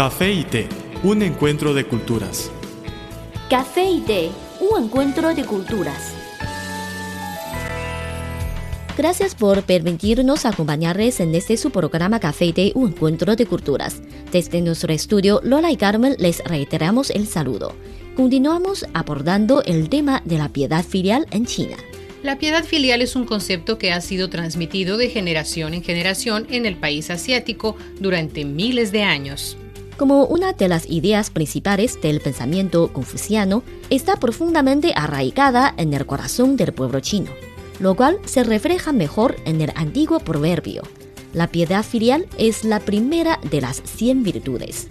Café y té, un encuentro de culturas. Café y té, un encuentro de culturas. Gracias por permitirnos acompañarles en este su programa Café y té, un encuentro de culturas. Desde nuestro estudio, Lola y Carmen les reiteramos el saludo. Continuamos abordando el tema de la piedad filial en China. La piedad filial es un concepto que ha sido transmitido de generación en generación en el país asiático durante miles de años. Como una de las ideas principales del pensamiento confuciano, está profundamente arraigada en el corazón del pueblo chino, lo cual se refleja mejor en el antiguo proverbio. La piedad filial es la primera de las 100 virtudes.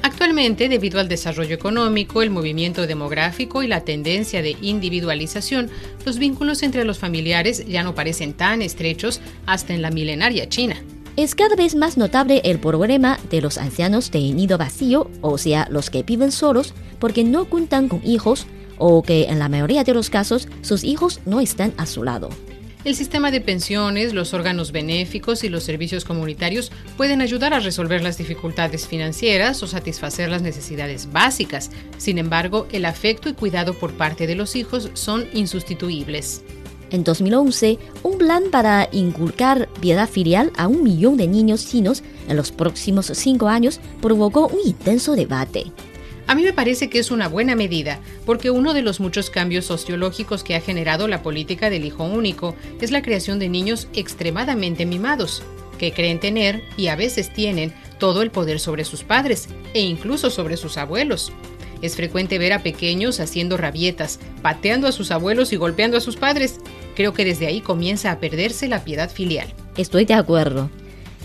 Actualmente, debido al desarrollo económico, el movimiento demográfico y la tendencia de individualización, los vínculos entre los familiares ya no parecen tan estrechos hasta en la milenaria China. Es cada vez más notable el problema de los ancianos de nido vacío, o sea, los que viven solos porque no cuentan con hijos o que en la mayoría de los casos sus hijos no están a su lado. El sistema de pensiones, los órganos benéficos y los servicios comunitarios pueden ayudar a resolver las dificultades financieras o satisfacer las necesidades básicas. Sin embargo, el afecto y cuidado por parte de los hijos son insustituibles. En 2011, un plan para inculcar piedad filial a un millón de niños chinos en los próximos cinco años provocó un intenso debate. A mí me parece que es una buena medida, porque uno de los muchos cambios sociológicos que ha generado la política del hijo único es la creación de niños extremadamente mimados, que creen tener, y a veces tienen, todo el poder sobre sus padres e incluso sobre sus abuelos. Es frecuente ver a pequeños haciendo rabietas, pateando a sus abuelos y golpeando a sus padres. Creo que desde ahí comienza a perderse la piedad filial. Estoy de acuerdo.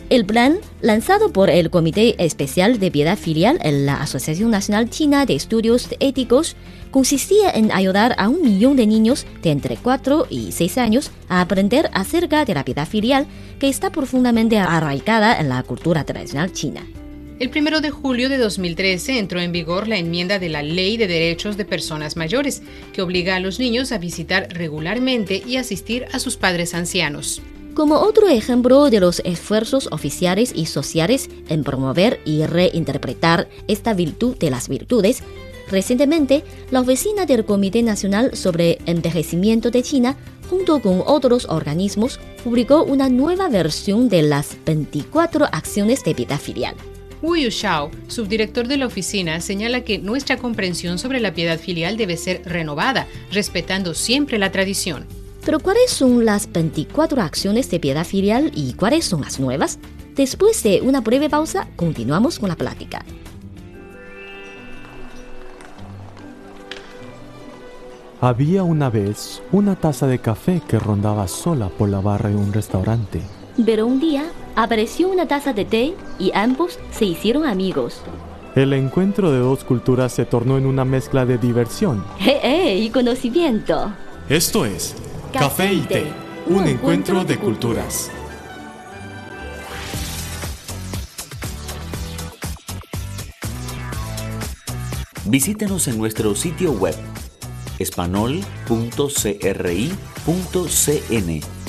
El plan, lanzado por el Comité Especial de Piedad Filial en la Asociación Nacional China de Estudios Éticos, consistía en ayudar a un millón de niños de entre 4 y 6 años a aprender acerca de la piedad filial que está profundamente arraigada en la cultura tradicional china. El 1 de julio de 2013 entró en vigor la enmienda de la Ley de Derechos de Personas Mayores, que obliga a los niños a visitar regularmente y asistir a sus padres ancianos. Como otro ejemplo de los esfuerzos oficiales y sociales en promover y reinterpretar esta virtud de las virtudes, recientemente la oficina del Comité Nacional sobre Envejecimiento de China, junto con otros organismos, publicó una nueva versión de las 24 acciones de piedad filial. Wu Yushao, subdirector de la oficina, señala que nuestra comprensión sobre la piedad filial debe ser renovada, respetando siempre la tradición. Pero ¿cuáles son las 24 acciones de piedad filial y cuáles son las nuevas? Después de una breve pausa, continuamos con la plática. Había una vez una taza de café que rondaba sola por la barra de un restaurante. Pero un día apareció una taza de té y ambos se hicieron amigos. El encuentro de dos culturas se tornó en una mezcla de diversión. ¡Eh, eh! Y conocimiento. Esto es Café y té, un encuentro de culturas. Visítenos en nuestro sitio web espanol.cri.cn.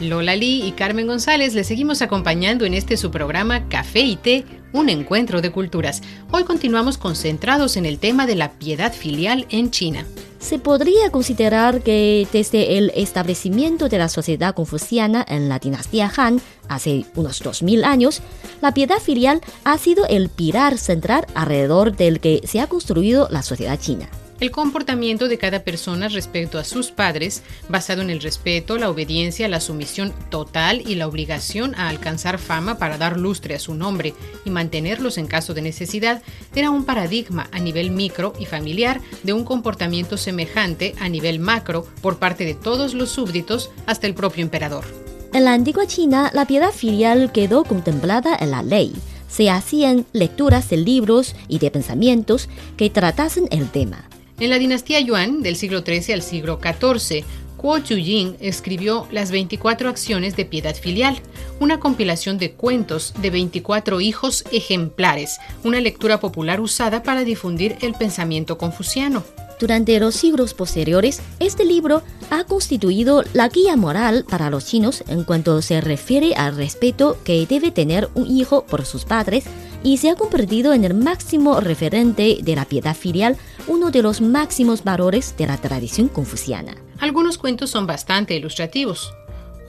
Lola Lee y Carmen González les seguimos acompañando en este su programa Café y Té, un encuentro de culturas. Hoy continuamos concentrados en el tema de la piedad filial en China. Se podría considerar que desde el establecimiento de la sociedad confuciana en la dinastía Han, hace unos 2000 años, la piedad filial ha sido el pilar central alrededor del que se ha construido la sociedad china. El comportamiento de cada persona respecto a sus padres, basado en el respeto, la obediencia, la sumisión total y la obligación a alcanzar fama para dar lustre a su nombre y mantenerlos en caso de necesidad, era un paradigma a nivel micro y familiar de un comportamiento semejante a nivel macro por parte de todos los súbditos hasta el propio emperador. En la antigua China, la piedad filial quedó contemplada en la ley. Se hacían lecturas de libros y de pensamientos que tratasen el tema. En la dinastía Yuan, del siglo XIII al siglo XIV, Kuo Chuyin escribió Las 24 acciones de piedad filial, una compilación de cuentos de 24 hijos ejemplares, una lectura popular usada para difundir el pensamiento confuciano. Durante los siglos posteriores, este libro ha constituido la guía moral para los chinos en cuanto se refiere al respeto que debe tener un hijo por sus padres y se ha convertido en el máximo referente de la piedad filial, uno de los máximos valores de la tradición confuciana. Algunos cuentos son bastante ilustrativos.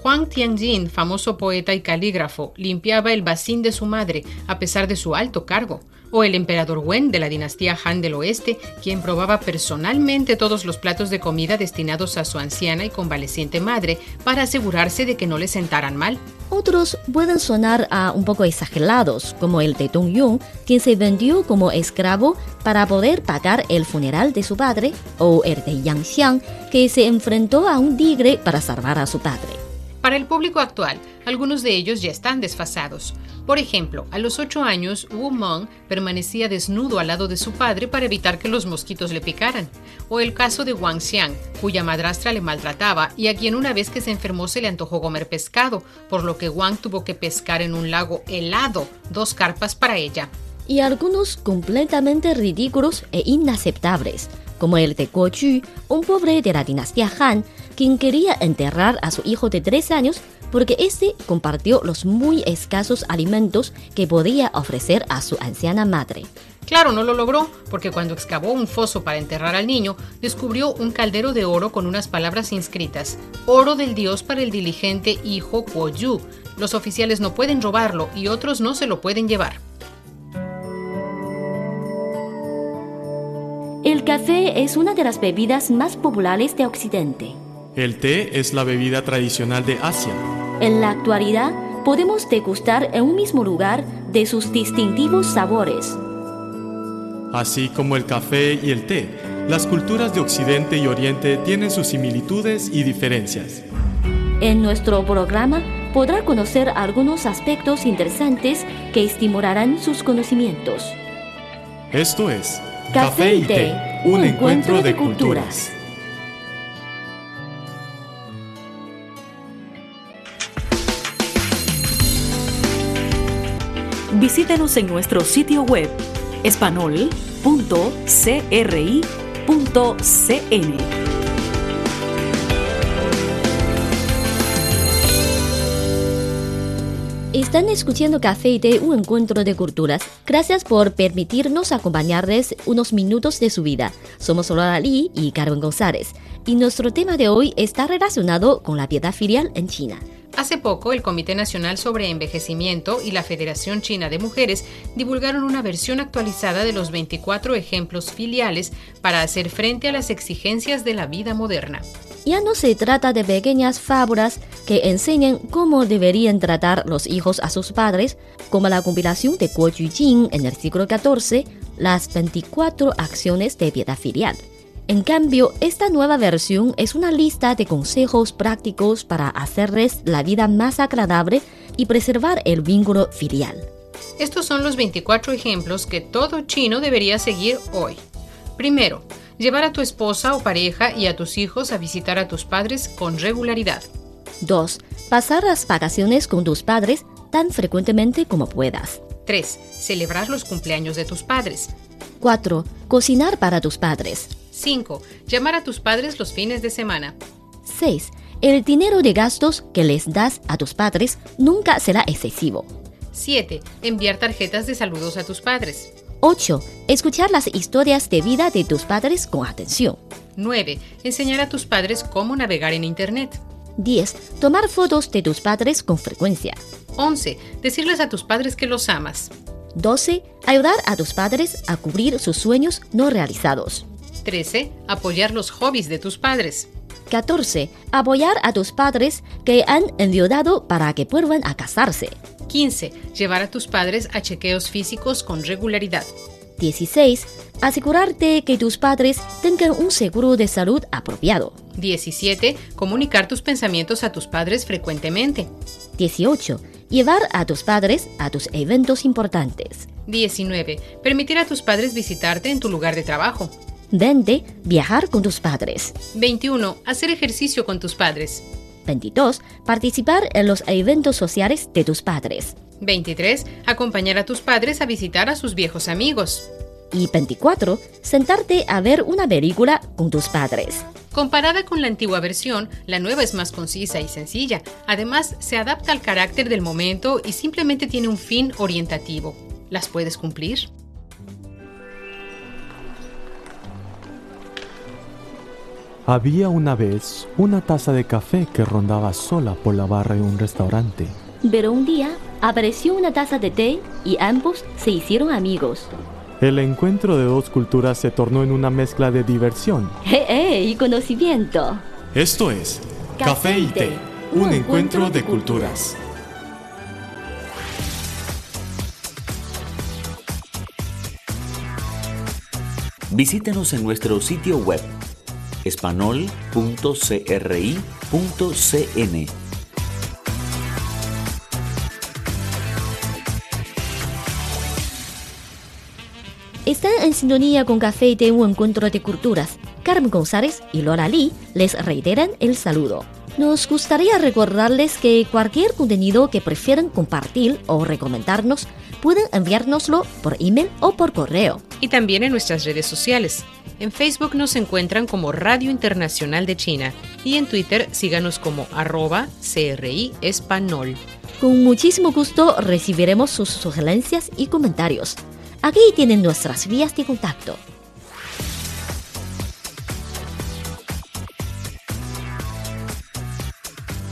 Huang Tianjin, famoso poeta y calígrafo, limpiaba el bacín de su madre a pesar de su alto cargo o el emperador Wen de la dinastía Han del Oeste, quien probaba personalmente todos los platos de comida destinados a su anciana y convaleciente madre para asegurarse de que no le sentaran mal. Otros pueden sonar a un poco exagerados, como el de Dong Yun, quien se vendió como esclavo para poder pagar el funeral de su padre, o el de Yang Xiang, que se enfrentó a un tigre para salvar a su padre. Para el público actual, algunos de ellos ya están desfasados. Por ejemplo, a los 8 años, Wu Meng permanecía desnudo al lado de su padre para evitar que los mosquitos le picaran. O el caso de Wang Xiang, cuya madrastra le maltrataba y a quien una vez que se enfermó se le antojó comer pescado, por lo que Wang tuvo que pescar en un lago helado dos carpas para ella. Y algunos completamente ridículos e inaceptables, como el de Guo Chu, un pobre de la dinastía Han, quien quería enterrar a su hijo de tres años porque éste compartió los muy escasos alimentos que podía ofrecer a su anciana madre. Claro, no lo logró, porque cuando excavó un foso para enterrar al niño, descubrió un caldero de oro con unas palabras inscritas: Oro del dios para el diligente hijo Kuo Yu. Los oficiales no pueden robarlo y otros no se lo pueden llevar. El café es una de las bebidas más populares de Occidente. El té es la bebida tradicional de Asia. En la actualidad, podemos degustar en un mismo lugar de sus distintivos sabores. Así como el café y el té, las culturas de Occidente y Oriente tienen sus similitudes y diferencias. En nuestro programa podrá conocer algunos aspectos interesantes que estimularán sus conocimientos. Esto es Café y Té, un encuentro de culturas. Visítenos en nuestro sitio web espanol.cri.cn. Están escuchando Café y un encuentro de culturas. Gracias por permitirnos acompañarles unos minutos de su vida. Somos Lola Lee y Carmen González. Y nuestro tema de hoy está relacionado con la piedad filial en China. Hace poco, el Comité Nacional sobre Envejecimiento y la Federación China de Mujeres divulgaron una versión actualizada de los 24 ejemplos filiales para hacer frente a las exigencias de la vida moderna. Ya no se trata de pequeñas fábulas que enseñen cómo deberían tratar los hijos a sus padres, como la compilación de Guo Jing en el siglo XIV, las 24 acciones de piedad filial. En cambio, esta nueva versión es una lista de consejos prácticos para hacerles la vida más agradable y preservar el vínculo filial. Estos son los 24 ejemplos que todo chino debería seguir hoy. Primero, llevar a tu esposa o pareja y a tus hijos a visitar a tus padres con regularidad. 2. Pasar las vacaciones con tus padres tan frecuentemente como puedas. 3. Celebrar los cumpleaños de tus padres. 4. Cocinar para tus padres. 5. Llamar a tus padres los fines de semana. 6. El dinero de gastos que les das a tus padres nunca será excesivo. 7. Enviar tarjetas de saludos a tus padres. 8. Escuchar las historias de vida de tus padres con atención. 9. Enseñar a tus padres cómo navegar en Internet. 10. Tomar fotos de tus padres con frecuencia. 11. Decirles a tus padres que los amas. 12. Ayudar a tus padres a cubrir sus sueños no realizados. 13. Apoyar los hobbies de tus padres. 14. Apoyar a tus padres que han enviudado para que vuelvan a casarse. 15. Llevar a tus padres a chequeos físicos con regularidad. 16. Asegurarte que tus padres tengan un seguro de salud apropiado. 17. Comunicar tus pensamientos a tus padres frecuentemente. 18. Llevar a tus padres a tus eventos importantes. 19. Permitir a tus padres visitarte en tu lugar de trabajo. 20. Viajar con tus padres. 21. Hacer ejercicio con tus padres. 22. Participar en los eventos sociales de tus padres. 23. Acompañar a tus padres a visitar a sus viejos amigos. Y 24. Sentarte a ver una película con tus padres. Comparada con la antigua versión, la nueva es más concisa y sencilla. Además, se adapta al carácter del momento y simplemente tiene un fin orientativo. ¿Las puedes cumplir? Había una vez una taza de café que rondaba sola por la barra de un restaurante. Pero un día apareció una taza de té y ambos se hicieron amigos. El encuentro de dos culturas se tornó en una mezcla de diversión. ¡Eh, eh! Y conocimiento. Esto es Café y Té, un encuentro de culturas. Visítenos en nuestro sitio web espanol.cri.cn. Están en sintonía con Café Té, un encuentro de culturas. Carmen González y Laura Lee les reiteran el saludo. Nos gustaría recordarles que cualquier contenido que prefieran compartir o recomendarnos pueden enviárnoslo por email o por correo. Y también en nuestras redes sociales. En Facebook nos encuentran como Radio Internacional de China y en Twitter síganos como arroba CRI Espanol. Con muchísimo gusto recibiremos sus sugerencias y comentarios. Aquí tienen nuestras vías de contacto.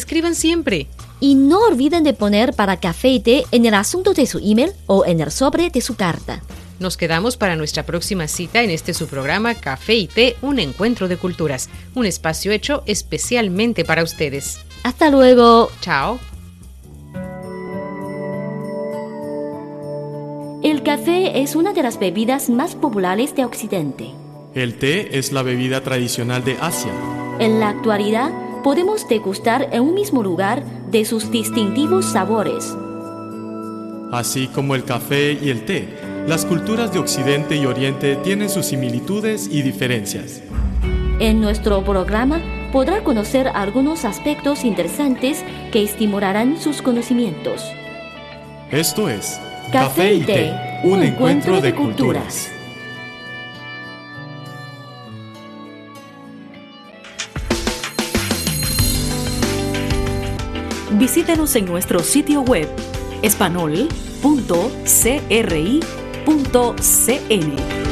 Escriban siempre. Y no olviden de poner para café y té en el asunto de su email o en el sobre de su carta. Nos quedamos para nuestra próxima cita en este su programa Café y Té, un encuentro de culturas, un espacio hecho especialmente para ustedes. Hasta luego. Chao. El café es una de las bebidas más populares de Occidente. El té es la bebida tradicional de Asia. En la actualidad, podemos degustar en un mismo lugar de sus distintivos sabores. Así como el café y el té, las culturas de Occidente y Oriente tienen sus similitudes y diferencias. En nuestro programa podrá conocer algunos aspectos interesantes que estimularán sus conocimientos. Esto es Café y Té, un encuentro de culturas. Visítenos en nuestro sitio web espanol.cri.cn.